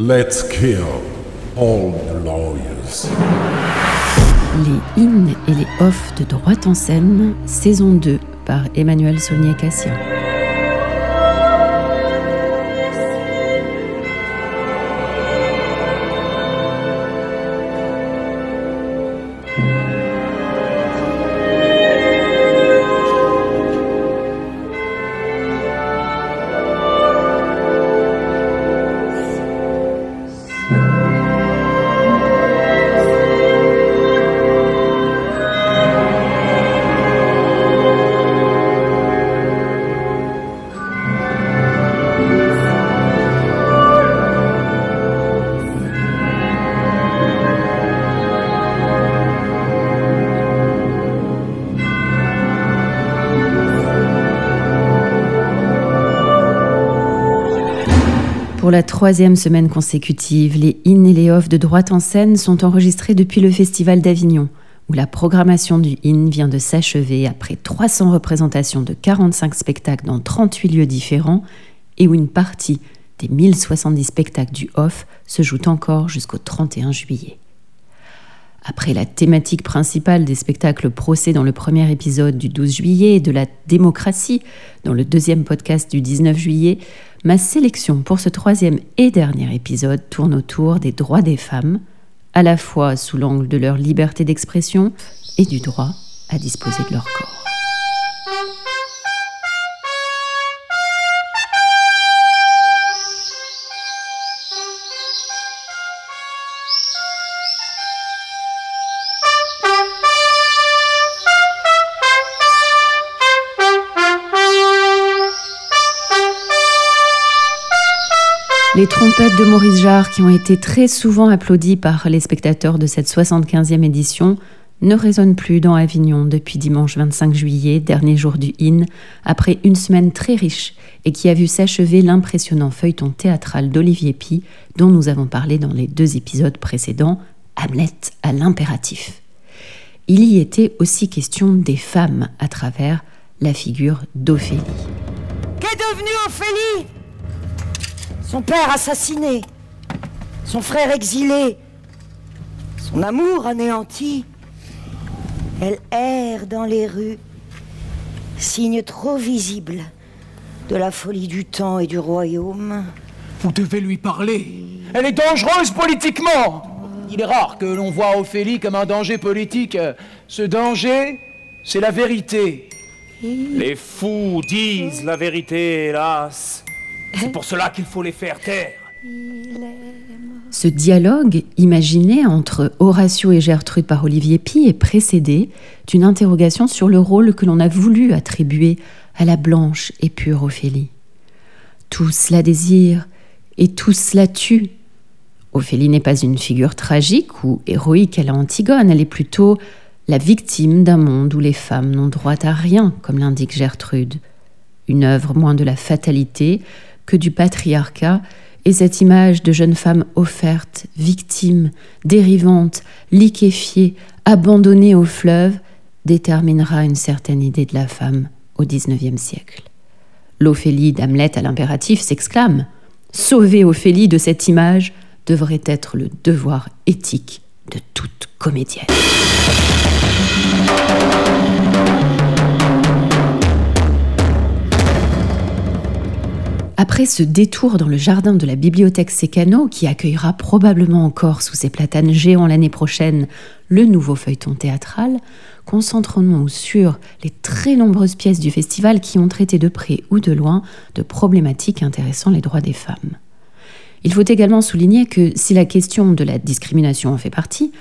Let's kill all the lawyers. Les in et les off de droite en scène, saison 2 par Emmanuel Saunier-Cassia. Troisième semaine consécutive, les in et les off de droite en scène sont enregistrés depuis le Festival d'Avignon, où la programmation du in vient de s'achever après 300 représentations de 45 spectacles dans 38 lieux différents et où une partie des 1070 spectacles du off se joue encore jusqu'au 31 juillet. Après la thématique principale des spectacles procès dans le premier épisode du 12 juillet et de la démocratie dans le deuxième podcast du 19 juillet, ma sélection pour ce troisième et dernier épisode tourne autour des droits des femmes, à la fois sous l'angle de leur liberté d'expression et du droit à disposer de leur corps. Les trompettes de Maurice Jarre, qui ont été très souvent applaudies par les spectateurs de cette 75e édition, ne résonnent plus dans Avignon depuis dimanche 25 juillet, dernier jour du IN, après une semaine très riche et qui a vu s'achever l'impressionnant feuilleton théâtral d'Olivier Pi, dont nous avons parlé dans les deux épisodes précédents, Hamlet à l'impératif. Il y était aussi question des femmes à travers la figure d'Ophélie. Qu'est devenue Ophélie? Son père assassiné, son frère exilé, son amour anéanti. Elle erre dans les rues, signe trop visible de la folie du temps et du royaume. Vous devez lui parler. Elle est dangereuse politiquement. Il est rare que l'on voit Ophélie comme un danger politique. Ce danger, c'est la vérité. Les fous disent la vérité, hélas. C'est pour cela qu'il faut les faire taire. Ce dialogue imaginé entre Horatio et Gertrude par Olivier Pi est précédé d'une interrogation sur le rôle que l'on a voulu attribuer à la blanche et pure Ophélie. Tous la désirent et tous la tuent. Ophélie n'est pas une figure tragique ou héroïque à la Antigone, elle est plutôt la victime d'un monde où les femmes n'ont droit à rien, comme l'indique Gertrude. Une œuvre moins de la fatalité que du patriarcat, et cette image de jeune femme offerte, victime, dérivante, liquéfiée, abandonnée au fleuve, déterminera une certaine idée de la femme au XIXe siècle. L'Ophélie d'Hamlet à l'impératif s'exclame Sauver Ophélie de cette image devrait être le devoir éthique de toute comédienne. Après ce détour dans le jardin de la bibliothèque Sécano, qui accueillera probablement encore sous ses platanes géants l'année prochaine le nouveau feuilleton théâtral, concentrons-nous sur les très nombreuses pièces du festival qui ont traité de près ou de loin de problématiques intéressant les droits des femmes. Il faut également souligner que si la question de la discrimination en fait partie,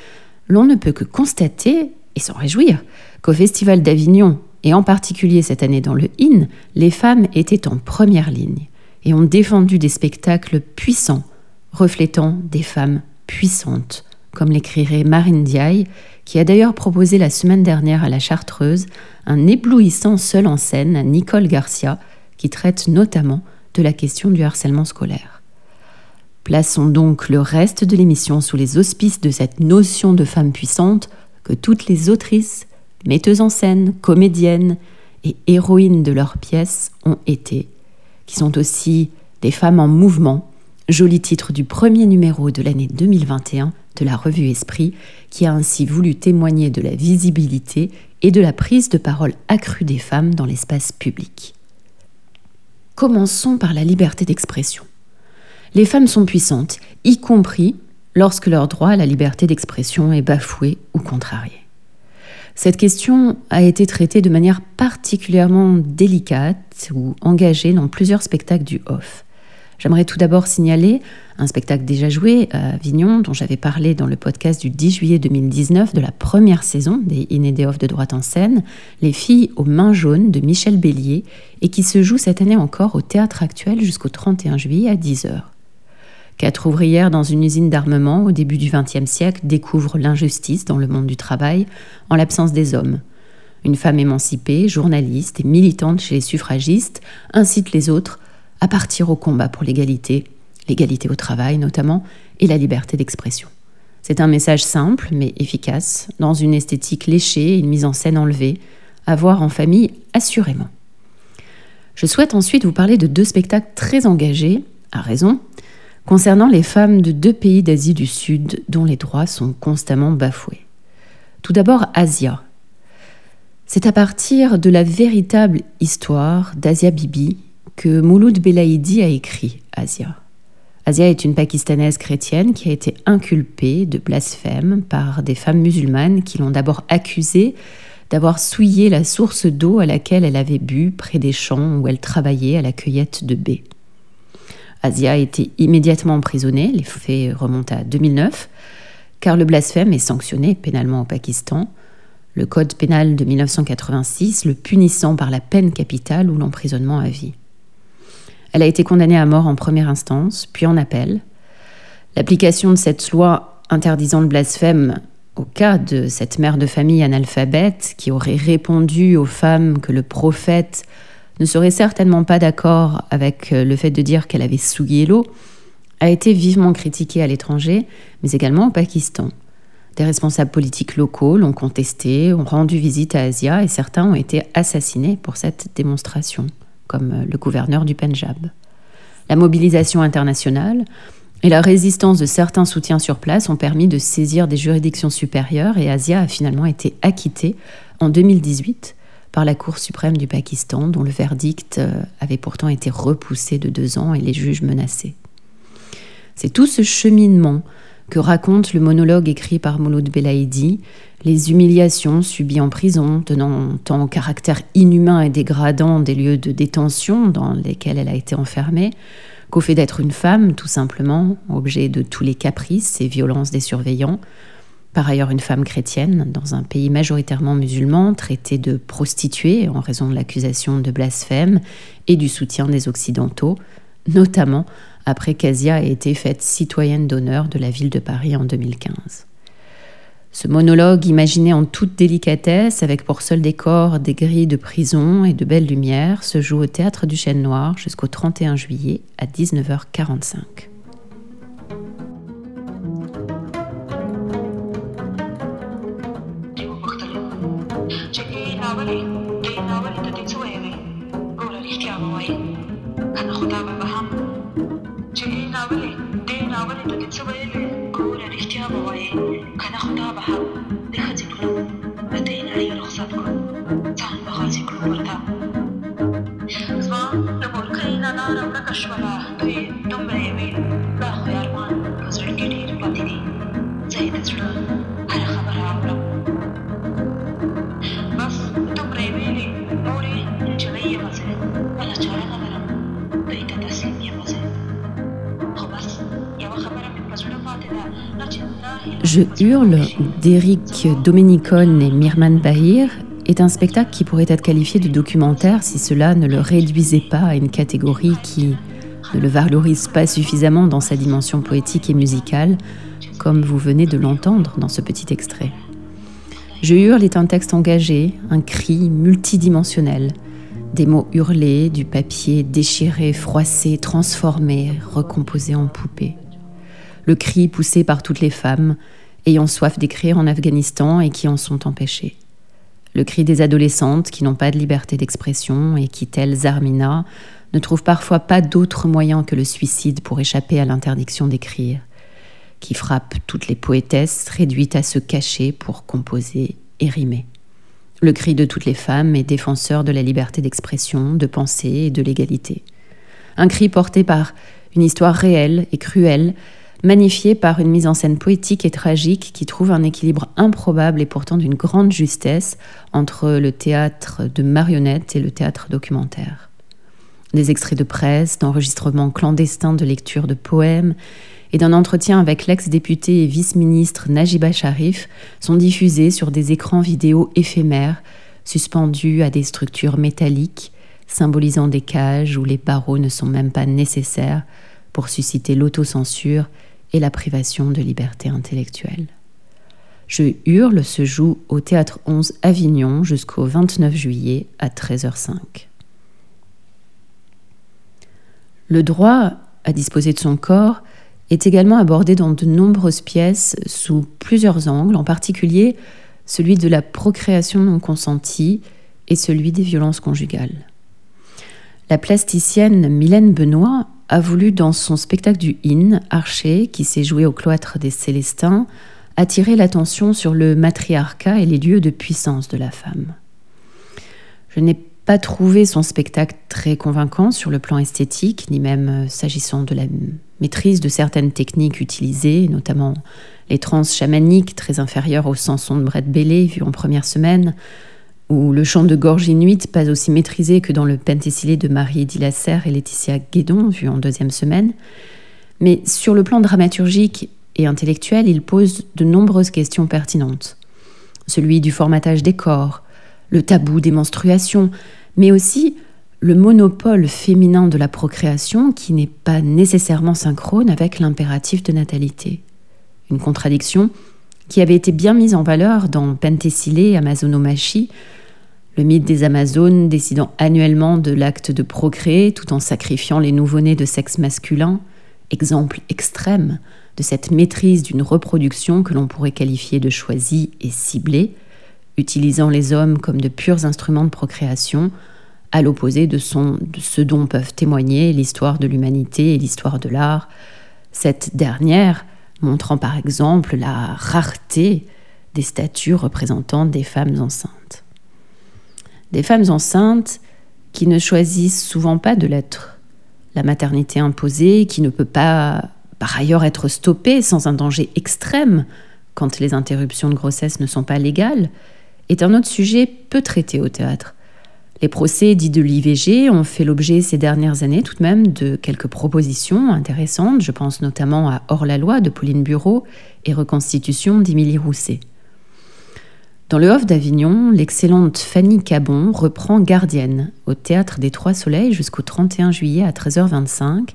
l'on ne peut que constater et s'en réjouir qu'au Festival d'Avignon, et en particulier cette année dans le IN, les femmes étaient en première ligne et ont défendu des spectacles puissants, reflétant des femmes puissantes, comme l'écrirait Marine Diaye, qui a d'ailleurs proposé la semaine dernière à la Chartreuse un éblouissant seul en scène Nicole Garcia, qui traite notamment de la question du harcèlement scolaire. Plaçons donc le reste de l'émission sous les auspices de cette notion de femme puissante que toutes les autrices, metteuses en scène, comédiennes et héroïnes de leurs pièces ont été qui sont aussi des femmes en mouvement, joli titre du premier numéro de l'année 2021 de la revue Esprit, qui a ainsi voulu témoigner de la visibilité et de la prise de parole accrue des femmes dans l'espace public. Commençons par la liberté d'expression. Les femmes sont puissantes, y compris lorsque leur droit à la liberté d'expression est bafoué ou contrarié. Cette question a été traitée de manière particulièrement délicate ou engagée dans plusieurs spectacles du Off. J'aimerais tout d'abord signaler un spectacle déjà joué à Avignon, dont j'avais parlé dans le podcast du 10 juillet 2019 de la première saison des Inédés Off de droite en scène, Les filles aux mains jaunes de Michel Bélier, et qui se joue cette année encore au théâtre actuel jusqu'au 31 juillet à 10h. Quatre ouvrières dans une usine d'armement au début du XXe siècle découvrent l'injustice dans le monde du travail en l'absence des hommes. Une femme émancipée, journaliste et militante chez les suffragistes incite les autres à partir au combat pour l'égalité, l'égalité au travail notamment, et la liberté d'expression. C'est un message simple mais efficace, dans une esthétique léchée et une mise en scène enlevée, à voir en famille assurément. Je souhaite ensuite vous parler de deux spectacles très engagés, à raison, concernant les femmes de deux pays d'Asie du Sud dont les droits sont constamment bafoués. Tout d'abord, Asia. C'est à partir de la véritable histoire d'Asia Bibi que Mouloud Belaïdi a écrit Asia. Asia est une Pakistanaise chrétienne qui a été inculpée de blasphème par des femmes musulmanes qui l'ont d'abord accusée d'avoir souillé la source d'eau à laquelle elle avait bu près des champs où elle travaillait à la cueillette de baies. Asia a été immédiatement emprisonnée, les faits remontent à 2009, car le blasphème est sanctionné pénalement au Pakistan, le code pénal de 1986 le punissant par la peine capitale ou l'emprisonnement à vie. Elle a été condamnée à mort en première instance, puis en appel. L'application de cette loi interdisant le blasphème au cas de cette mère de famille analphabète qui aurait répondu aux femmes que le prophète ne serait certainement pas d'accord avec euh, le fait de dire qu'elle avait souillé l'eau, a été vivement critiquée à l'étranger, mais également au Pakistan. Des responsables politiques locaux l'ont contesté, ont rendu visite à Asia et certains ont été assassinés pour cette démonstration, comme euh, le gouverneur du Punjab. La mobilisation internationale et la résistance de certains soutiens sur place ont permis de saisir des juridictions supérieures et Asia a finalement été acquittée en 2018 par la Cour suprême du Pakistan, dont le verdict euh, avait pourtant été repoussé de deux ans et les juges menacés. C'est tout ce cheminement que raconte le monologue écrit par Mouloud Belaïdi, les humiliations subies en prison, tenant tant au caractère inhumain et dégradant des lieux de détention dans lesquels elle a été enfermée, qu'au fait d'être une femme, tout simplement, objet de tous les caprices et violences des surveillants, par ailleurs une femme chrétienne, dans un pays majoritairement musulman, traitée de prostituée en raison de l'accusation de blasphème et du soutien des Occidentaux, notamment après qu'Asia ait été faite citoyenne d'honneur de la ville de Paris en 2015. Ce monologue, imaginé en toute délicatesse, avec pour seul décor des grilles de prison et de belles lumières, se joue au théâtre du Chêne Noir jusqu'au 31 juillet à 19h45. الطريق لأنها ولدت سويري قولي الكام وي أنا خدامة بهم جينا ولي دينا ولدت سويري Je hurle d'Éric Domenicone et Mirman Bahir est un spectacle qui pourrait être qualifié de documentaire si cela ne le réduisait pas à une catégorie qui ne le valorise pas suffisamment dans sa dimension poétique et musicale, comme vous venez de l'entendre dans ce petit extrait. Je hurle est un texte engagé, un cri multidimensionnel, des mots hurlés, du papier déchiré, froissé, transformé, recomposé en poupée. Le cri poussé par toutes les femmes ayant soif d'écrire en Afghanistan et qui en sont empêchées. Le cri des adolescentes qui n'ont pas de liberté d'expression et qui, telles Zarmina, ne trouve parfois pas d'autre moyen que le suicide pour échapper à l'interdiction d'écrire, qui frappe toutes les poétesses réduites à se cacher pour composer et rimer. Le cri de toutes les femmes est défenseur de la liberté d'expression, de pensée et de l'égalité. Un cri porté par une histoire réelle et cruelle, magnifiée par une mise en scène poétique et tragique qui trouve un équilibre improbable et pourtant d'une grande justesse entre le théâtre de marionnettes et le théâtre documentaire. Des extraits de presse, d'enregistrements clandestins de lecture de poèmes et d'un entretien avec l'ex-député et vice-ministre Najiba Sharif sont diffusés sur des écrans vidéo éphémères, suspendus à des structures métalliques, symbolisant des cages où les barreaux ne sont même pas nécessaires pour susciter l'autocensure et la privation de liberté intellectuelle. Je hurle se joue au Théâtre 11 Avignon jusqu'au 29 juillet à 13h05. Le droit à disposer de son corps est également abordé dans de nombreuses pièces sous plusieurs angles, en particulier celui de la procréation non consentie et celui des violences conjugales. La plasticienne Mylène Benoît a voulu, dans son spectacle du IN, Archer, qui s'est joué au cloître des Célestins, attirer l'attention sur le matriarcat et les lieux de puissance de la femme. Je n'ai pas trouvé son spectacle très convaincant sur le plan esthétique, ni même euh, s'agissant de la maîtrise de certaines techniques utilisées, notamment les trans chamaniques très inférieures au Samson de Brett Bellé vu en première semaine, ou le chant de gorge inuit pas aussi maîtrisé que dans le pentésilé de Marie Dilasser et Laetitia Guédon vu en deuxième semaine. Mais sur le plan dramaturgique et intellectuel, il pose de nombreuses questions pertinentes. Celui du formatage des corps, le tabou des menstruations, mais aussi le monopole féminin de la procréation qui n'est pas nécessairement synchrone avec l'impératif de natalité. Une contradiction qui avait été bien mise en valeur dans Penthesilée, Amazonomachie, le mythe des Amazones décidant annuellement de l'acte de procréer tout en sacrifiant les nouveau-nés de sexe masculin, exemple extrême de cette maîtrise d'une reproduction que l'on pourrait qualifier de choisie et ciblée, utilisant les hommes comme de purs instruments de procréation, à l'opposé de, de, ce dont peuvent témoigner l'histoire de l'humanité et l'histoire de l'art, cette dernière montrant par exemple la rareté des statues représentant des femmes enceintes. Des femmes enceintes qui ne choisissent souvent pas de l'être. La maternité imposée, qui ne peut pas par ailleurs être stoppée sans un danger extrême quand les interruptions de grossesse ne sont pas légales, est un autre sujet peu traité au théâtre. Les procès dits de l'IVG ont fait l'objet ces dernières années tout de même de quelques propositions intéressantes. Je pense notamment à Hors-la-loi de Pauline Bureau et Reconstitution d'Émilie Rousset. Dans le Hof d'Avignon, l'excellente Fanny Cabon reprend Gardienne au théâtre des Trois Soleils jusqu'au 31 juillet à 13h25,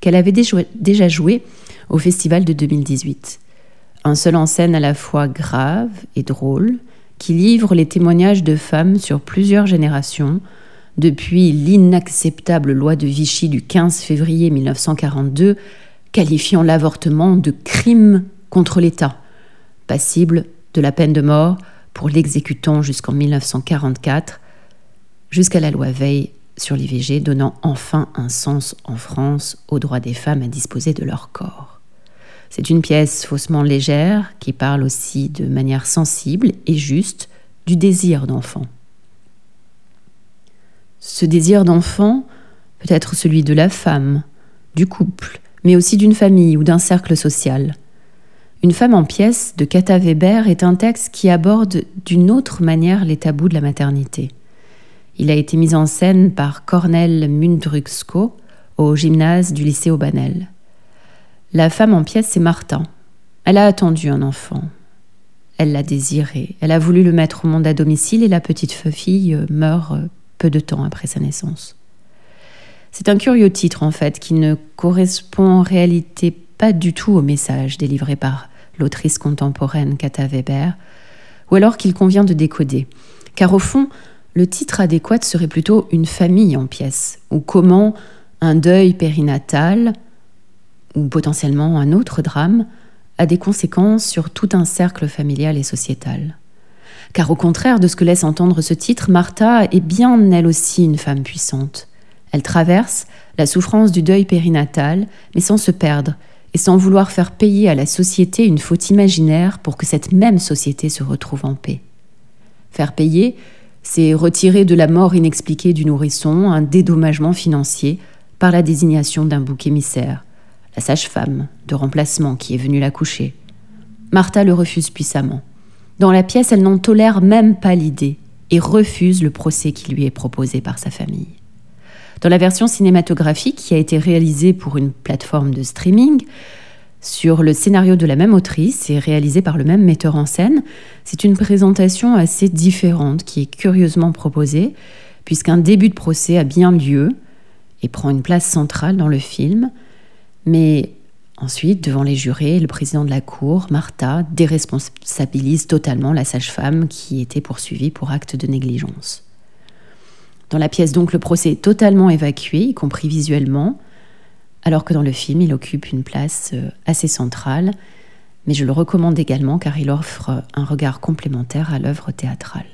qu'elle avait déjà joué au festival de 2018. Un seul en scène à la fois grave et drôle, qui livre les témoignages de femmes sur plusieurs générations, depuis l'inacceptable loi de Vichy du 15 février 1942, qualifiant l'avortement de crime contre l'État, passible de la peine de mort pour l'exécutant jusqu'en 1944, jusqu'à la loi Veil sur l'IVG donnant enfin un sens en France au droit des femmes à disposer de leur corps. C'est une pièce faussement légère qui parle aussi de manière sensible et juste du désir d'enfant. Ce désir d'enfant peut être celui de la femme, du couple, mais aussi d'une famille ou d'un cercle social. Une femme en pièce de Kata Weber est un texte qui aborde d'une autre manière les tabous de la maternité. Il a été mis en scène par Cornel Mundruxko au gymnase du lycée Aubanel. La femme en pièce, c'est Martin. Elle a attendu un enfant. Elle l'a désiré. Elle a voulu le mettre au monde à domicile et la petite fille meurt peu de temps après sa naissance. C'est un curieux titre en fait qui ne correspond en réalité pas du tout au message délivré par l'autrice contemporaine Kata Weber, ou alors qu'il convient de décoder. Car au fond, le titre adéquat serait plutôt Une famille en pièces, ou comment un deuil périnatal, ou potentiellement un autre drame, a des conséquences sur tout un cercle familial et sociétal. Car au contraire de ce que laisse entendre ce titre, Martha est bien elle aussi une femme puissante. Elle traverse la souffrance du deuil périnatal, mais sans se perdre et sans vouloir faire payer à la société une faute imaginaire pour que cette même société se retrouve en paix. Faire payer, c'est retirer de la mort inexpliquée du nourrisson un dédommagement financier par la désignation d'un bouc émissaire, la sage-femme de remplacement qui est venue la coucher. Martha le refuse puissamment. Dans la pièce, elle n'en tolère même pas l'idée et refuse le procès qui lui est proposé par sa famille. Dans la version cinématographique qui a été réalisée pour une plateforme de streaming, sur le scénario de la même autrice et réalisé par le même metteur en scène, c'est une présentation assez différente qui est curieusement proposée, puisqu'un début de procès a bien lieu et prend une place centrale dans le film, mais ensuite, devant les jurés, le président de la cour, Martha, déresponsabilise totalement la sage-femme qui était poursuivie pour acte de négligence. Dans la pièce, donc, le procès est totalement évacué, y compris visuellement, alors que dans le film, il occupe une place euh, assez centrale, mais je le recommande également car il offre un regard complémentaire à l'œuvre théâtrale.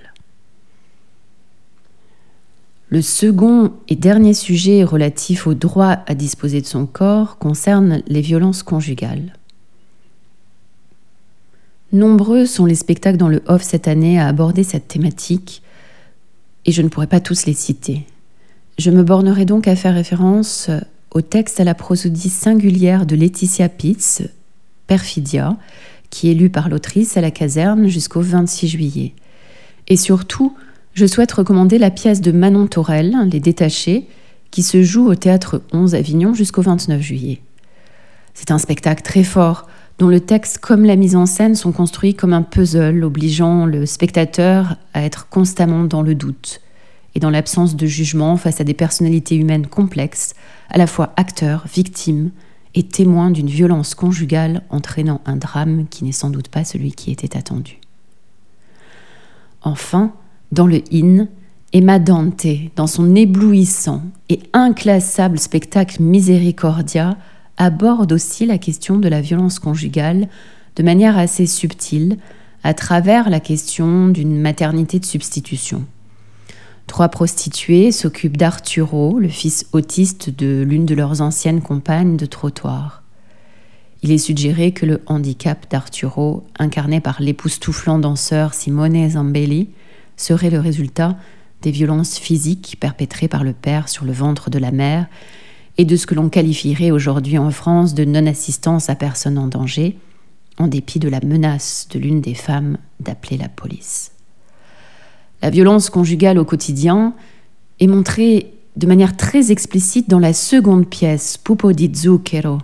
Le second et dernier sujet relatif au droit à disposer de son corps concerne les violences conjugales. Nombreux sont les spectacles dans le off cette année à aborder cette thématique, et je ne pourrai pas tous les citer. Je me bornerai donc à faire référence au texte à la prosodie singulière de Laetitia Pitts, Perfidia, qui est lu par l'autrice à la caserne jusqu'au 26 juillet. Et surtout, je souhaite recommander la pièce de Manon Torel, Les Détachés, qui se joue au théâtre 11 Avignon jusqu'au 29 juillet. C'est un spectacle très fort, dont le texte comme la mise en scène sont construits comme un puzzle, obligeant le spectateur à être constamment dans le doute et dans l'absence de jugement face à des personnalités humaines complexes, à la fois acteurs, victimes et témoins d'une violence conjugale entraînant un drame qui n'est sans doute pas celui qui était attendu. Enfin, dans le In, Emma Dante, dans son éblouissant et inclassable spectacle Misericordia, aborde aussi la question de la violence conjugale de manière assez subtile, à travers la question d'une maternité de substitution. Trois prostituées s'occupent d'Arturo, le fils autiste de l'une de leurs anciennes compagnes de trottoir. Il est suggéré que le handicap d'Arturo, incarné par l'époustouflant danseur Simone Zambelli, serait le résultat des violences physiques perpétrées par le père sur le ventre de la mère et de ce que l'on qualifierait aujourd'hui en France de non-assistance à personne en danger, en dépit de la menace de l'une des femmes d'appeler la police. La violence conjugale au quotidien est montrée de manière très explicite dans la seconde pièce, Pupo di Zucchero,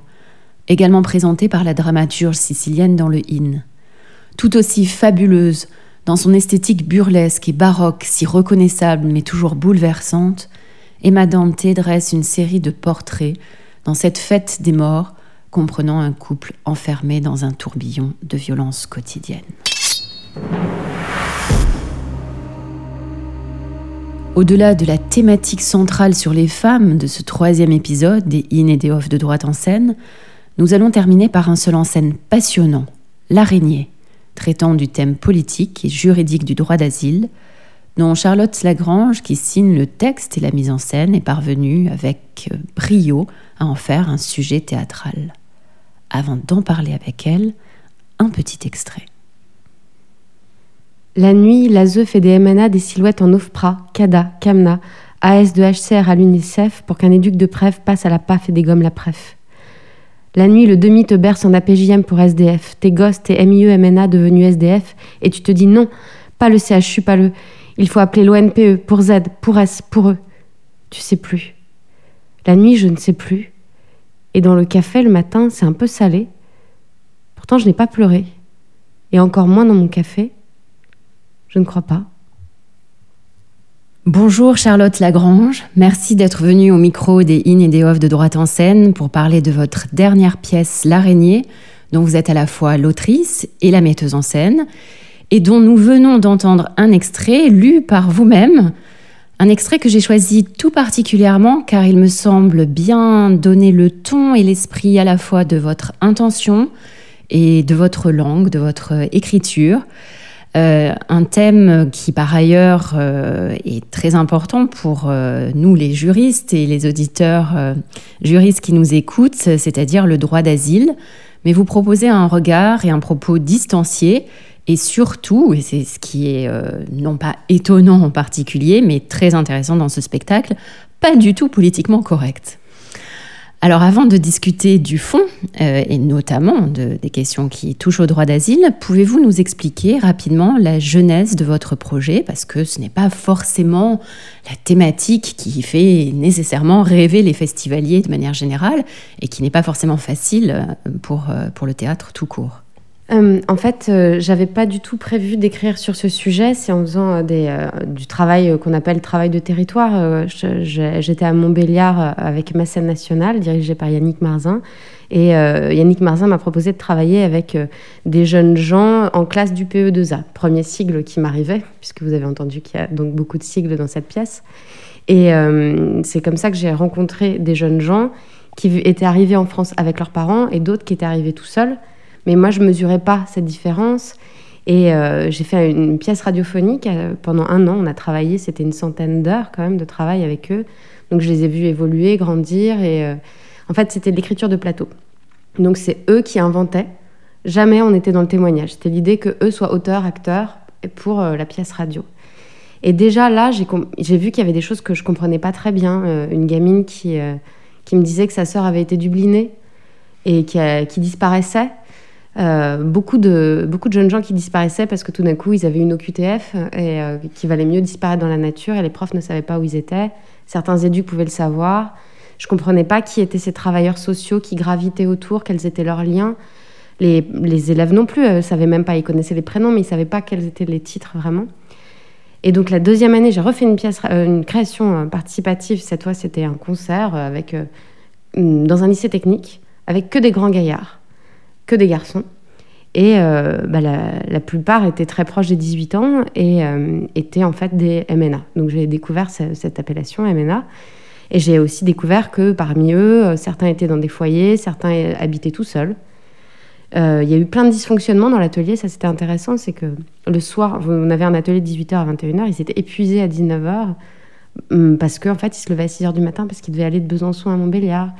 également présentée par la dramaturge sicilienne dans le In. Tout aussi fabuleuse, dans son esthétique burlesque et baroque, si reconnaissable mais toujours bouleversante, Emma Dante dresse une série de portraits dans cette fête des morts, comprenant un couple enfermé dans un tourbillon de violences quotidiennes. Au-delà de la thématique centrale sur les femmes de ce troisième épisode des In et des Off de droite en scène, nous allons terminer par un seul en scène passionnant, L'araignée, traitant du thème politique et juridique du droit d'asile, dont Charlotte Lagrange, qui signe le texte et la mise en scène, est parvenue avec euh, brio à en faire un sujet théâtral. Avant d'en parler avec elle, un petit extrait. La nuit, l'ASE fait des MNA des silhouettes en OFPRA, CADA, CAMNA, AS de HCR à l'UNICEF pour qu'un éduc de PREF passe à la PAF et dégomme la PREF. La nuit, le demi te berce en APJM pour SDF. Tes gosses, tes MIE, MNA devenus SDF, et tu te dis non, pas le CHU, pas le. Il faut appeler l'ONPE pour Z, pour S, pour eux. Tu sais plus. La nuit, je ne sais plus. Et dans le café, le matin, c'est un peu salé. Pourtant, je n'ai pas pleuré. Et encore moins dans mon café. Je ne crois pas. Bonjour Charlotte Lagrange, merci d'être venue au micro des In et des Off de droite en scène pour parler de votre dernière pièce L'araignée, dont vous êtes à la fois l'autrice et la metteuse en scène, et dont nous venons d'entendre un extrait lu par vous-même. Un extrait que j'ai choisi tout particulièrement car il me semble bien donner le ton et l'esprit à la fois de votre intention et de votre langue, de votre écriture. Euh, un thème qui par ailleurs euh, est très important pour euh, nous les juristes et les auditeurs juristes qui nous écoutent, c'est-à-dire le droit d'asile. Mais vous proposez un regard et un propos distancié et surtout, et c'est ce qui est non pas étonnant en particulier, mais très intéressant dans ce spectacle, pas du tout politiquement correct. Alors avant de discuter du fond, euh, et notamment de, des questions qui touchent au droit d'asile, pouvez-vous nous expliquer rapidement la genèse de votre projet? Parce que ce n'est pas forcément la thématique qui fait nécessairement rêver les festivaliers de manière générale, et qui n'est pas forcément facile euh, pour, euh, pour le théâtre tout court. Euh, en fait, euh, j'avais pas du tout prévu d'écrire sur ce sujet. C'est en faisant euh, du travail qu'on appelle travail de territoire. J'étais à Montbéliard avec ma scène nationale, dirigée par Yannick Marzin. Et Yannick Marzin m'a proposé de travailler avec des jeunes gens en classe du PE2A, premier sigle qui m'arrivait, puisque vous avez entendu qu'il y a donc beaucoup de sigles dans cette pièce. Et c'est comme ça que j'ai rencontré des jeunes gens qui étaient arrivés en France avec leurs parents et d'autres qui étaient arrivés tout seuls mais moi, je ne mesurais pas cette différence. Et euh, j'ai fait une pièce radiophonique euh, pendant un an. On a travaillé, c'était une centaine d'heures quand même de travail avec eux. Donc je les ai vus évoluer, grandir. Et euh, en fait, c'était de l'écriture de plateau. Donc c'est eux qui inventaient. Jamais on était dans le témoignage. C'était l'idée que eux soient auteurs, acteurs pour la pièce radio. Et déjà là, j'ai vu qu'il y avait des choses que je comprenais pas très bien. une gamine qui, me disait que sa sœur avait été dublinée et qui disparaissait. Euh, beaucoup, de, beaucoup de jeunes gens qui disparaissaient parce que tout d'un coup, ils avaient une OQTF et euh, qu'il valait mieux disparaître dans la nature et les profs ne savaient pas où ils étaient. Certains éducs pouvaient le savoir. Je comprenais pas qui étaient ces travailleurs sociaux qui gravitaient autour, quels étaient leurs liens. Les, les élèves non plus, ne euh, savaient même pas, ils connaissaient les prénoms, mais ils savaient pas quels étaient les titres vraiment. Et donc la deuxième année, j'ai refait une pièce, une création participative. Cette fois, c'était un concert avec, dans un lycée technique, avec que des grands gaillards que des garçons. Et euh, bah, la, plupart étaient très proches des 18 ans et euh, étaient en fait des MNA. Donc j'ai découvert cette, appellation MNA. Et j'ai aussi découvert que parmi eux, euh, certains étaient dans des foyers, certains habitaient tout seuls. Il y a eu plein de dysfonctionnements dans l'atelier, ça c'était intéressant, c'est que le soir, on avait un atelier de 18h à 21h, ils étaient épuisés à 19h hum, parce qu'en en fait, ils se levaient à 6h du matin parce qu'ils devaient aller de Besançon à Montbéliard.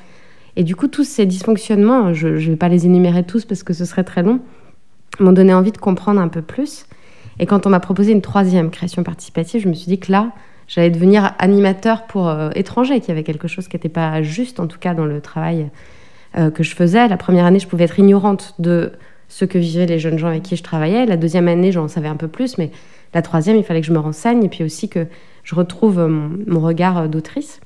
Et du coup, tous ces dysfonctionnements, je ne vais pas les énumérer tous parce que ce serait très long, m'ont donné envie de comprendre un peu plus. Et quand on m'a proposé une troisième création participative, je me suis dit que là, j'allais devenir animateur pour euh, étrangers, qu'il y avait quelque chose qui n'était pas juste, en tout cas dans le travail euh, que je faisais. La première année, je pouvais être ignorante de ce que vivaient les jeunes gens avec qui je travaillais. La deuxième année, j'en savais un peu plus, mais la troisième, il fallait que je me renseigne et puis aussi que je retrouve mon regard d'autrice.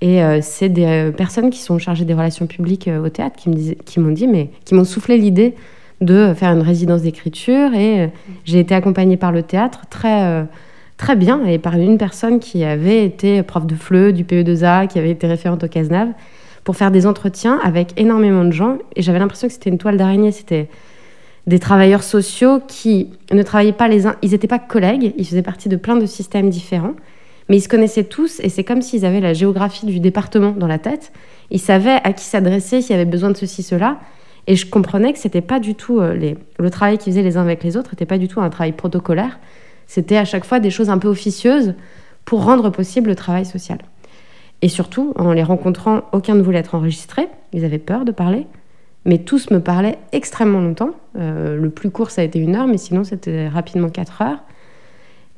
Et euh, c'est des euh, personnes qui sont chargées des relations publiques euh, au théâtre qui m'ont dit, mais qui m'ont soufflé l'idée de faire une résidence d'écriture. Et j'ai été accompagnée par le théâtre très, très bien et par une personne qui avait été prof de FLE, du PE2A, qui avait été référente au CASNAV, pour faire des entretiens avec énormément de gens. Et j'avais l'impression que c'était une toile d'araignée. C'était des travailleurs sociaux qui ne travaillaient pas les uns, ils n'étaient pas collègues, ils faisaient partie de plein de systèmes différents. Mais ils se connaissaient tous et c'est comme s'ils avaient la géographie du département dans la tête. Ils savaient à qui s'adresser s'il y avait besoin de ceci, cela. Et je comprenais que c'était pas du tout euh, le travail qu'ils faisaient les uns avec les autres n'était pas du tout un travail protocolaire. C'était à chaque fois des choses un peu officieuses pour rendre possible le travail social. Et surtout, en les rencontrant, aucun ne voulait être enregistré. Ils avaient peur de parler. Mais tous me parlaient extrêmement longtemps. Euh, le plus court, ça a été une heure, mais sinon, c'était rapidement quatre heures.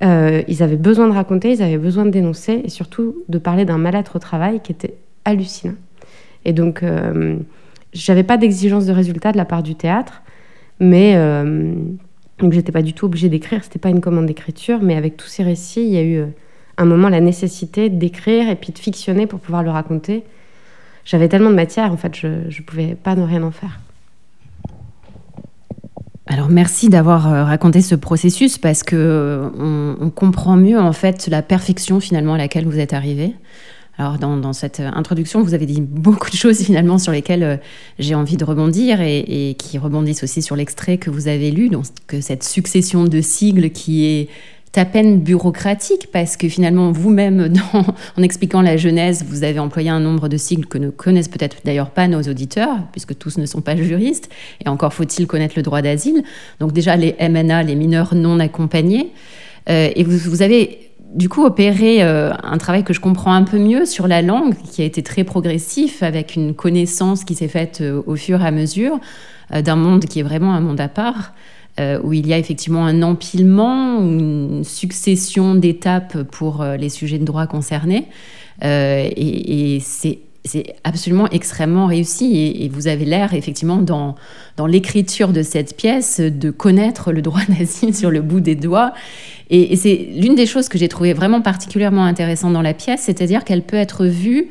Euh, ils avaient besoin de raconter, ils avaient besoin de dénoncer et surtout de parler d'un mal-être au travail qui était hallucinant. Et donc, euh, j'avais pas d'exigence de résultat de la part du théâtre, mais euh, j'étais pas du tout obligée d'écrire, c'était pas une commande d'écriture, mais avec tous ces récits, il y a eu euh, un moment la nécessité d'écrire et puis de fictionner pour pouvoir le raconter. J'avais tellement de matière, en fait, je ne pouvais pas ne rien en faire. Alors merci d'avoir euh, raconté ce processus parce que euh, on, comprend mieux en fait la perfection finalement à laquelle vous êtes arrivé. Alors dans, cette introduction, vous avez dit beaucoup de choses finalement sur lesquelles euh, j'ai envie de rebondir et, qui rebondissent aussi sur l'extrait que vous avez lu, donc que cette succession de sigles qui est à peine bureaucratique parce que finalement vous-même, en expliquant la Genèse, vous avez employé un nombre de sigles que ne connaissent peut-être d'ailleurs pas nos auditeurs, puisque tous ne sont pas juristes, et encore faut-il connaître le droit d'asile. Donc déjà les MNA, les mineurs non accompagnés, euh, et vous, avez du coup opéré euh, un travail que je comprends un peu mieux sur la langue, qui a été très progressif, avec une connaissance qui s'est faite euh, au fur et à mesure d'un monde qui est vraiment un monde à part. Euh, où il y a effectivement un empilement, une succession d'étapes pour euh, les sujets de droit concernés. Euh, et, c'est absolument extrêmement réussi et, vous avez l'air effectivement dans, l'écriture de cette pièce de connaître le droit d'asile sur le bout des doigts. Et, et c'est l'une des choses que j'ai trouvé vraiment particulièrement intéressante dans la pièce, c'est-à-dire qu'elle peut être vue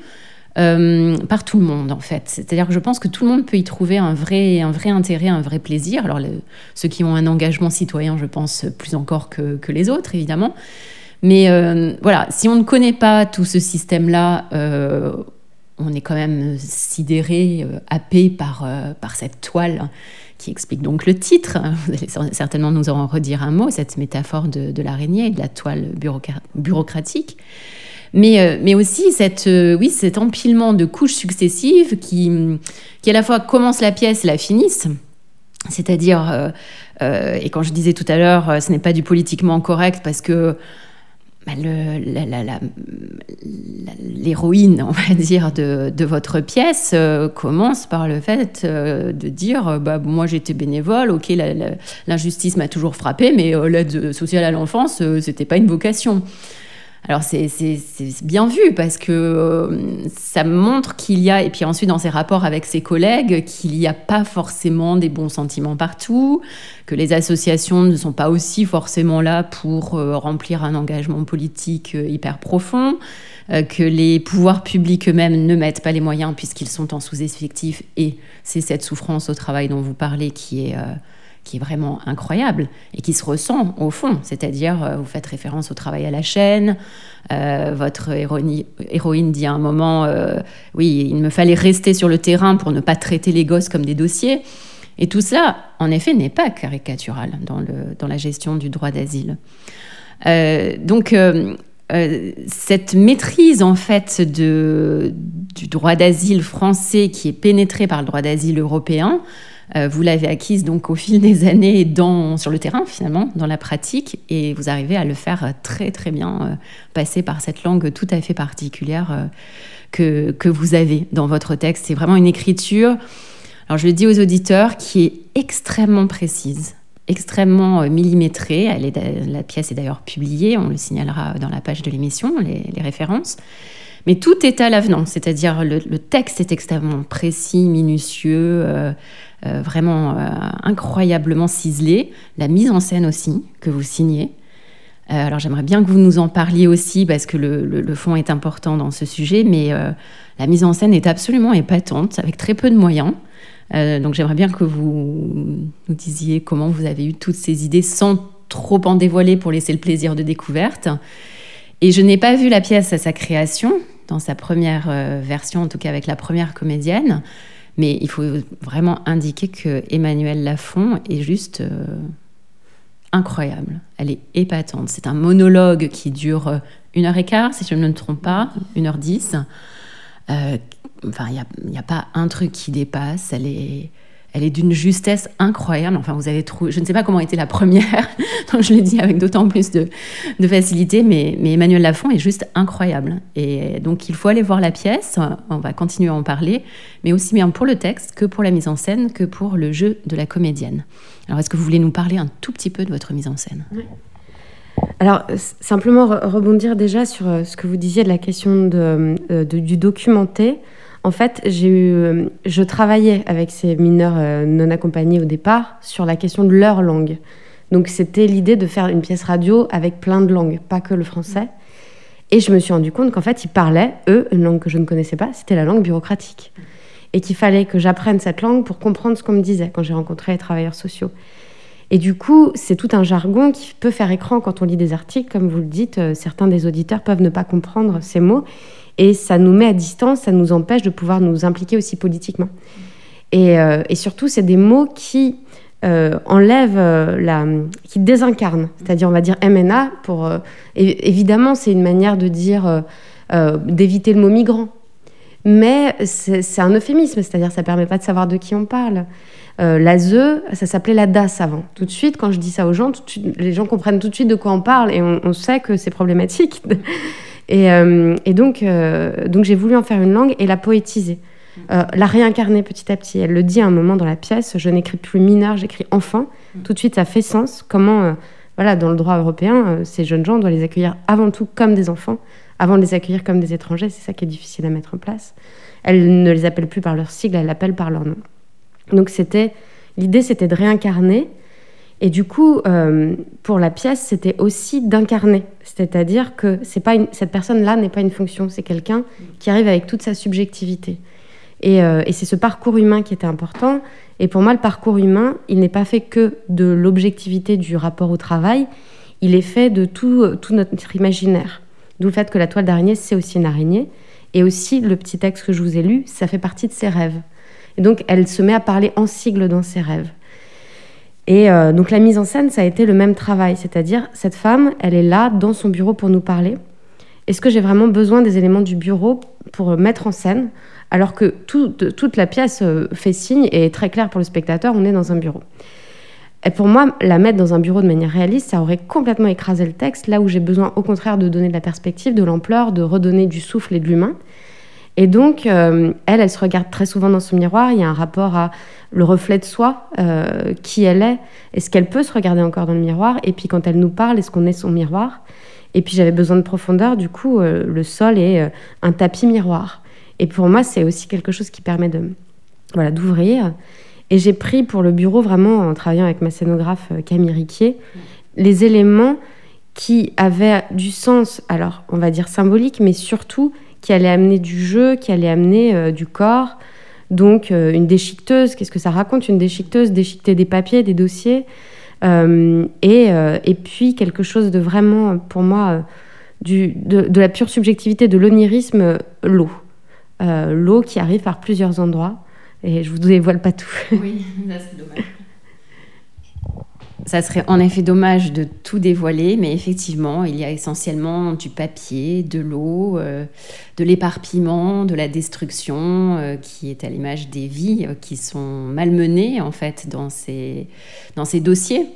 euh, par tout le monde en fait. C'est-à-dire que je pense que tout le monde peut y trouver un vrai, un vrai intérêt, un vrai plaisir. Alors ceux qui ont un engagement citoyen, je pense plus encore que, les autres évidemment. Mais euh, voilà, si on ne connaît pas tout ce système-là, euh, on est quand même sidéré, happé par, cette toile qui explique donc le titre. Vous allez certainement nous en redire un mot, cette métaphore de l'araignée et de la toile bureaucratique. Mais, euh, mais aussi cette, euh, oui, cet empilement de couches successives qui, qui à la fois commencent la pièce et la finissent. C'est-à-dire, euh, et quand je disais tout à l'heure, ce n'est pas du politiquement correct parce que bah, l'héroïne, on va dire, de, de votre pièce commence par le fait de dire bah, moi j'étais bénévole, ok, l'injustice m'a toujours frappé, mais l'aide sociale à l'enfance, c'était pas une vocation. Alors c'est bien vu parce que euh, ça montre qu'il y a, et puis ensuite dans ses rapports avec ses collègues, qu'il n'y a pas forcément des bons sentiments partout, que les associations ne sont pas aussi forcément là pour euh, remplir un engagement politique euh, hyper profond, que les pouvoirs publics eux-mêmes ne mettent pas les moyens puisqu'ils sont en sous-effectif, et c'est cette souffrance au travail dont vous parlez qui est qui est vraiment incroyable et qui se ressent au fond. C'est-à-dire, euh, vous faites référence au travail à la chaîne. Euh, votre héroïne dit à un moment, euh, oui, il me fallait rester sur le terrain pour ne pas traiter les gosses comme des dossiers. Et tout ça, en effet, n'est pas caricatural dans, le, dans la gestion du droit d'asile. donc, cette maîtrise en fait de, du droit d'asile français qui est pénétré par le droit d'asile européen, vous l'avez acquise donc au fil des années sur le terrain finalement, dans la pratique, et vous arrivez à le faire très très bien, euh, passer par cette langue tout à fait particulière euh, que, que, vous avez dans votre texte. C'est vraiment une écriture, alors je le dis aux auditeurs, qui est extrêmement précise extrêmement millimétrée. La pièce est d'ailleurs publiée, on le signalera dans la page de l'émission, les, références. Mais tout est à l'avenant, c'est-à-dire le, le, texte est extrêmement précis, minutieux, euh, vraiment euh, incroyablement ciselé. La mise en scène aussi, que vous signez. Euh, alors j'aimerais bien que vous nous en parliez aussi, parce que le, fond est important dans ce sujet, mais la mise en scène est absolument épatante, avec très peu de moyens. donc j'aimerais bien que vous nous disiez comment vous avez eu toutes ces idées sans trop en dévoiler pour laisser le plaisir de découverte. Et je n'ai pas vu la pièce à sa création, dans sa première version, en tout cas avec la première comédienne. Mais il faut vraiment indiquer que Emmanuelle Lafont est juste euh, incroyable. Elle est épatante. C'est un monologue qui dure euh, une heure et quart, si je ne me trompe pas, une heure dix. Euh, enfin, il n'y a, a, pas un truc qui dépasse. Elle est, elle est d'une justesse incroyable. Enfin, vous avez trouvé, je ne sais pas comment était la première, donc je l'ai dit avec d'autant plus de, facilité, mais, Emmanuel Lafont est juste incroyable. Et donc, il faut aller voir la pièce, on va continuer à en parler, mais aussi bien pour le texte que pour la mise en scène, que pour le jeu de la comédienne. Alors, est-ce que vous voulez nous parler un tout petit peu de votre mise en scène? Alors, simplement rebondir déjà sur euh, ce que vous disiez de la question euh, du documenté. En fait, j'ai eu, euh, je travaillais avec ces mineurs euh, non accompagnés au départ sur la question de leur langue. Donc c'était l'idée de faire une pièce radio avec plein de langues, pas que le français. Et je me suis rendu compte qu'en fait, ils parlaient, eux, une langue que je ne connaissais pas, c'était la langue bureaucratique. Et qu'il fallait que j'apprenne cette langue pour comprendre ce qu'on me disait quand j'ai rencontré les travailleurs sociaux. Et du coup, c'est tout un jargon qui peut faire écran quand on lit des articles. Comme vous le dites, euh, certains des auditeurs peuvent ne pas comprendre ces mots. Et ça nous met à distance, ça nous empêche de pouvoir nous impliquer aussi politiquement. Et, euh, surtout, c'est des mots qui enlève la, qui désincarne, c'est-à-dire on va dire MNA pour évidemment c'est une manière de dire d'éviter le mot migrant, mais c'est un euphémisme, c'est-à-dire ça permet pas de savoir de qui on parle. Euh, la ZE, ça s'appelait la DAS avant. Tout de suite, quand je dis ça aux gens, les gens comprennent tout de suite de quoi on parle et on, sait que c'est problématique. et, euh, donc, euh, donc j'ai voulu en faire une langue et la poétiser. la réincarner petit à petit. Elle le dit à un moment dans la pièce, je n'écris plus mineur, j'écris enfant. Tout de suite, ça fait sens. Comment, voilà, dans le droit européen, ces jeunes gens, on doit les accueillir avant tout comme des enfants, avant de les accueillir comme des étrangers. C'est ça qui est difficile à mettre en place. Elle ne les appelle plus par leur sigle, elle l'appelle par leur nom. Donc c'était l'idée, c'était de réincarner. Et du coup, euh, pour la pièce, c'était aussi d'incarner. C'est-à-dire que c'est pas cette personne-là n'est pas une fonction, c'est quelqu'un qui arrive avec toute sa subjectivité. Et, euh, et c'est ce parcours humain qui était important. Et pour moi, le parcours humain, il n'est pas fait que de l'objectivité du rapport au travail, il est fait de tout, tout notre imaginaire. D'où le fait que la toile d'araignée, c'est aussi une araignée. Et aussi, le petit texte que je vous ai lu, ça fait partie de ses rêves. Et donc, elle se met à parler en sigle dans ses rêves. Et euh, donc, la mise en scène, ça a été le même travail. C'est-à-dire, cette femme, elle est là, dans son bureau, pour nous parler. Est-ce que j'ai vraiment besoin des éléments du bureau pour mettre en scène alors que toute la pièce euh, fait signe et est très claire pour le spectateur, on est dans un bureau. Et pour moi, la mettre dans un bureau de manière réaliste, ça aurait complètement écrasé le texte, là où j'ai besoin au contraire de donner de la perspective, de l'ampleur, de redonner du souffle et de l'humain. Et donc, euh, elle, elle se regarde très souvent dans son miroir. Il y a un rapport à le reflet de soi, euh, qui elle est. Est-ce qu'elle peut se regarder encore dans le miroir? Et puis, quand elle nous parle, est-ce qu'on est son miroir? Et puis, j'avais besoin de profondeur. Du coup, euh, le sol est un tapis miroir. Et pour moi, c'est aussi quelque chose qui permet de, voilà, d'ouvrir. Et j'ai pris pour le bureau, vraiment, en travaillant avec ma scénographe Camille Riquier, les éléments qui avaient du sens, alors on va dire symbolique, mais surtout qui allait amener du jeu, qui allait amener euh, du corps. Donc euh, une déchiqueteuse, qu'est-ce que ça raconte Une déchiqueteuse, déchiqueter des papiers, des dossiers. Euh, et, et, puis quelque chose de vraiment, pour moi, du, de, la pure subjectivité, de l'onirisme, l'eau. l'eau qui arrive par plusieurs endroits. Et je vous dévoile pas tout. Oui, c'est dommage ça serait en effet dommage de tout dévoiler, mais effectivement, il y a essentiellement du papier, de l'eau, euh, de l'éparpillement, de la destruction, euh, qui est à l'image des vies euh, qui sont malmenées en fait dans ces, dans ces dossiers.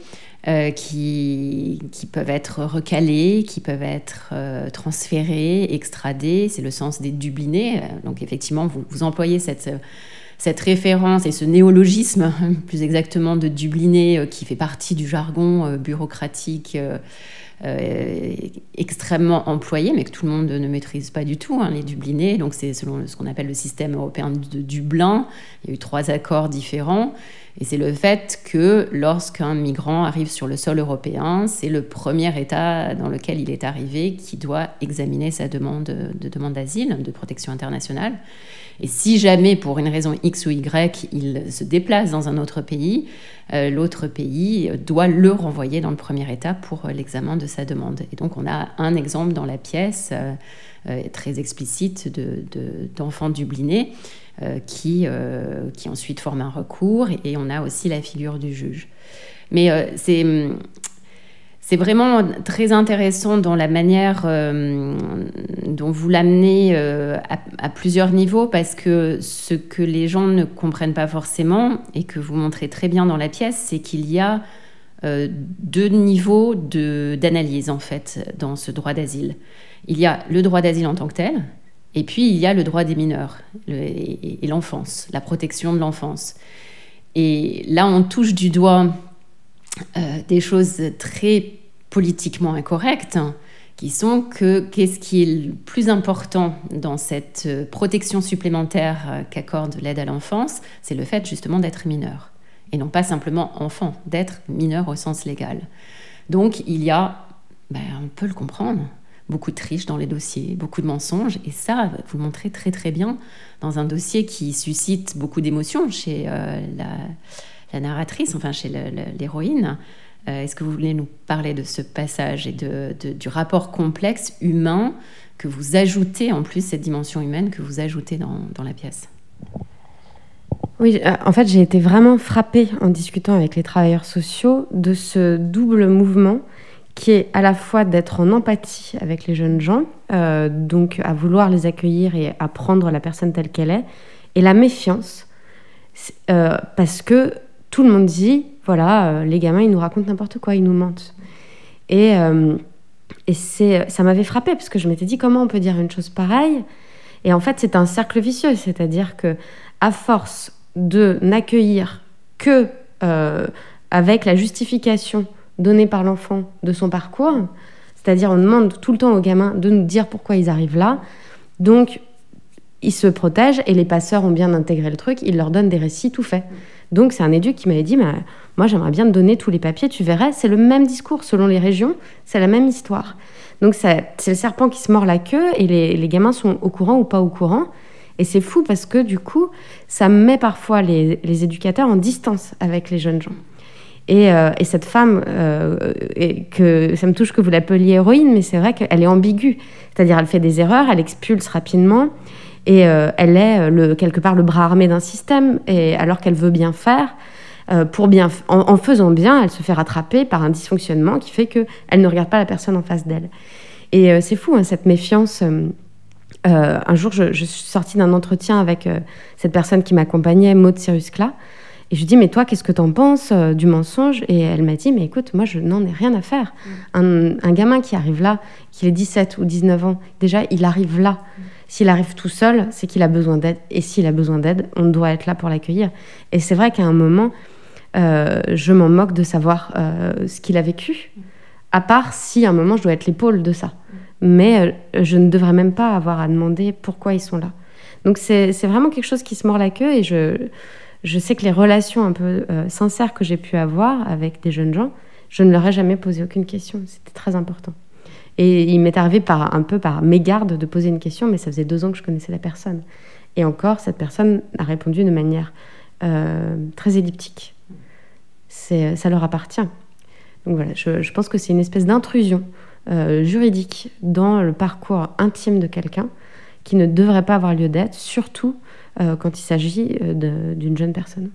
qui, qui, peuvent être recalés, qui peuvent être transférés, extradés. C'est le sens des dublinés. Donc effectivement, vous, vous employez cette cette référence et ce néologisme, plus exactement de Dubliné, euh, qui fait partie du jargon euh, bureaucratique euh, extrêmement employé, mais que tout le monde ne maîtrise pas du tout, hein, les Dublinés. Donc c'est selon ce qu'on appelle le système européen de Dublin. Il y a eu trois accords différents. Et c'est le fait que lorsqu'un migrant arrive sur le sol européen, c'est le premier État dans lequel il est arrivé qui doit examiner sa demande de demande d'asile, de protection internationale. Et si jamais, pour une raison X ou Y, il se déplace dans un autre pays, euh, l'autre pays doit le renvoyer dans le premier état pour euh, l'examen de sa demande. Et donc on a un exemple dans la pièce euh, très explicite d'enfants de, dublinés qui, qui ensuite forment un recours et, on a aussi la figure du juge. Mais c'est c'est vraiment très intéressant dans la manière euh, dont vous l'amenez euh, à, plusieurs niveaux parce que ce que les gens ne comprennent pas forcément et que vous montrez très bien dans la pièce, c'est qu'il y a euh, deux niveaux d'analyse en fait dans ce droit d'asile. Il y a le droit d'asile en tant que tel et puis il y a le droit des mineurs et l'enfance, la protection de l'enfance. Et là, on touche du doigt des choses très politiquement incorrectes, qui sont que qu'est-ce qui est le plus important dans cette euh, protection supplémentaire euh, qu'accorde l'aide à l'enfance, c'est le fait justement d'être mineur. Et non pas simplement enfant, d'être mineur au sens légal. Donc il y a, ben, on peut le comprendre, beaucoup de triches dans les dossiers, beaucoup de mensonges, et ça, vous le montrez très très bien dans un dossier qui suscite beaucoup d'émotions chez euh, la, narratrice, enfin chez l'héroïne. Euh, est-ce que vous voulez nous parler de ce passage et de, du rapport complexe humain que vous ajoutez, en plus, cette dimension humaine que vous ajoutez dans, dans la pièce? Oui, euh, en fait, j'ai été vraiment frappée en discutant avec les travailleurs sociaux de ce double mouvement qui est à la fois d'être en empathie avec les jeunes gens, euh, donc à vouloir les accueillir et à prendre la personne telle qu'elle est, et la méfiance, parce que tout le monde dit, voilà, les gamins, ils nous racontent n'importe quoi, ils nous mentent. Et, et ça m'avait frappée, parce que je m'étais dit, comment on peut dire une chose pareille? Et en fait, c'est un cercle vicieux, c'est-à-dire que à force de n'accueillir que euh, avec la justification donnée par l'enfant de son parcours, c'est-à-dire on demande tout le temps aux gamins de nous dire pourquoi ils arrivent là, donc ils se protègent et les passeurs ont bien intégré le truc, ils leur donnent des récits tout faits. Donc c'est un éduc qui m'avait dit, moi j'aimerais bien te donner tous les papiers, tu verrais, c'est le même discours selon les régions, c'est la même histoire. Donc c'est le serpent qui se mord la queue et les, gamins sont au courant ou pas au courant. Et c'est fou parce que du coup, ça met parfois les, éducateurs en distance avec les jeunes gens. Et, euh, cette femme, euh, que ça me touche que vous l'appeliez héroïne, mais c'est vrai qu'elle est ambiguë. C'est-à-dire, elle fait des erreurs, elle expulse rapidement, et euh, elle est le, quelque part le bras armé d'un système, et alors qu'elle veut bien faire. pour bien, en, faisant bien, elle se fait rattraper par un dysfonctionnement qui fait qu'elle ne regarde pas la personne en face d'elle. Et c'est fou, hein, cette méfiance euh, un jour, je, suis sortie d'un entretien avec euh, cette personne qui m'accompagnait, Maud Cyrus-Cla, et je lui dis, mais toi, qu'est-ce que tu en penses euh, du mensonge? Et elle m'a dit, mais écoute, moi, je n'en ai rien à faire. Mm. Un, gamin qui arrive là, qu'il ait 17 ou 19 ans, déjà, il arrive là. Mm. S'il arrive tout seul, c'est qu'il a besoin d'aide. Et s'il a besoin d'aide, on doit être là pour l'accueillir. Et c'est vrai qu'à un moment, je m'en moque de savoir ce qu'il a vécu, mm. à part si à un moment, je dois être l'épaule de ça mais euh, je ne devrais même pas avoir à demander pourquoi ils sont là. Donc c'est vraiment quelque chose qui se mord la queue et je, je sais que les relations un peu euh, sincères que j'ai pu avoir avec des jeunes gens, je ne leur ai jamais posé aucune question. C'était très important. Et il m'est arrivé par, un peu par mégarde de poser une question, mais ça faisait deux ans que je connaissais la personne. Et encore, cette personne a répondu de manière euh, très elliptique. Ça leur appartient. Donc voilà, je, je pense que c'est une espèce d'intrusion euh, juridique dans le parcours intime de quelqu'un qui ne devrait pas avoir lieu d'être, surtout euh, quand il s'agit euh, d'une jeune personne.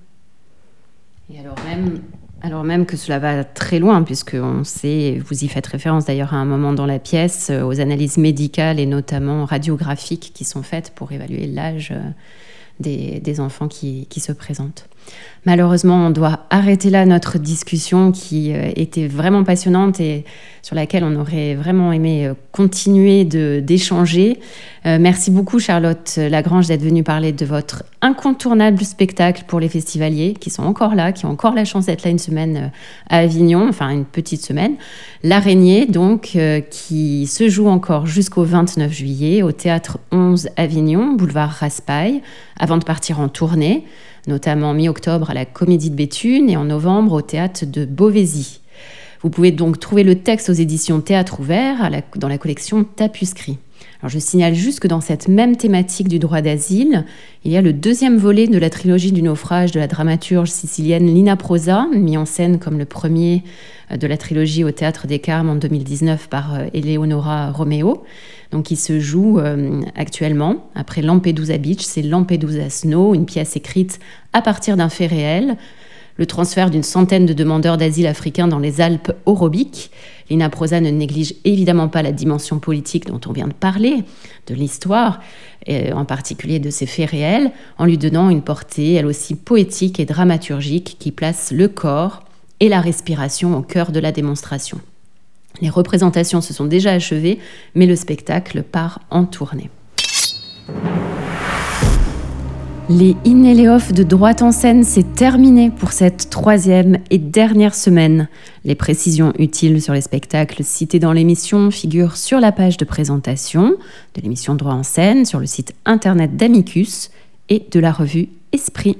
Et alors même, alors même que cela va très loin, puisque on sait, vous y faites référence d'ailleurs à un moment dans la pièce, aux analyses médicales et notamment radiographiques qui sont faites pour évaluer l'âge des, enfants qui se présentent. Malheureusement, on doit arrêter là notre discussion qui euh, était vraiment passionnante et sur laquelle on aurait vraiment aimé euh, continuer d'échanger. Euh, merci beaucoup Charlotte Lagrange d'être venue parler de votre incontournable spectacle pour les festivaliers qui sont encore là, qui ont encore la chance d'être là une semaine à Avignon, enfin une petite semaine. L'araignée donc qui se joue encore jusqu'au 29 juillet au théâtre 11 Avignon, boulevard Raspail, avant de partir en tournée notamment mi-octobre à la Comédie de Béthune et en novembre au théâtre de Beauvaisis. Vous pouvez donc trouver le texte aux éditions Théâtre Ouvert dans la collection Tapuscrit. Alors je signale juste que dans cette même thématique du droit d'asile, il y a le deuxième volet de la trilogie du naufrage de la dramaturge sicilienne Lina Prosa, mis en scène comme le premier euh, de la trilogie au Théâtre des Carmes en 2019 par euh, Eleonora Romeo, donc qui se joue euh, actuellement après Lampedusa Beach, c'est Lampedusa Snow, une pièce écrite à partir d'un fait réel, le transfert d'une centaine de demandeurs d'asile africains dans les Alpes orobiques. Lina Prosa ne néglige évidemment pas la dimension politique dont on vient de parler, de l'histoire, en particulier de ces faits réels, en lui donnant une portée, elle aussi poétique et dramaturgique, qui place le corps et la respiration au cœur de la démonstration. Les représentations se sont déjà achevées, mais le spectacle part en tournée. Les in et les off de droite en scène, c'est terminé pour cette troisième et dernière semaine. Les précisions utiles sur les spectacles cités dans l'émission figurent sur la page de présentation de l'émission Droit en scène, sur le site internet d'Amicus et de la revue Esprit.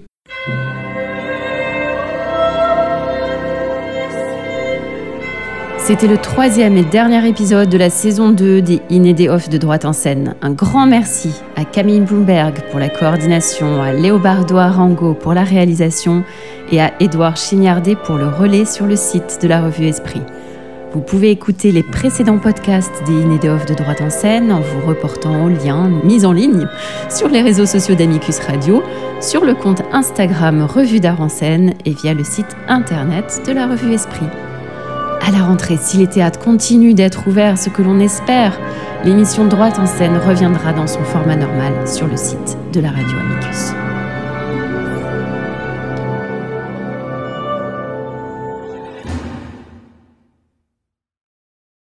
C'était le troisième et dernier épisode de la saison 2 des In Off de Droite en scène. Un grand merci à Camille Bloomberg pour la coordination, à Léobardo Arango pour la réalisation et à Édouard Chignardet pour le relais sur le site de la revue Esprit. Vous pouvez écouter les précédents podcasts des In et des Off de droite en scène en vous reportant aux liens mis en ligne sur les réseaux sociaux d'Amicus Radio, sur le compte Instagram Revue d'Art en scène et via le site internet de la Revue Esprit. À la rentrée, si les théâtres continuent d'être ouverts, ce que l'on espère, l'émission Droite en scène reviendra dans son format normal sur le site de la radio Amicus.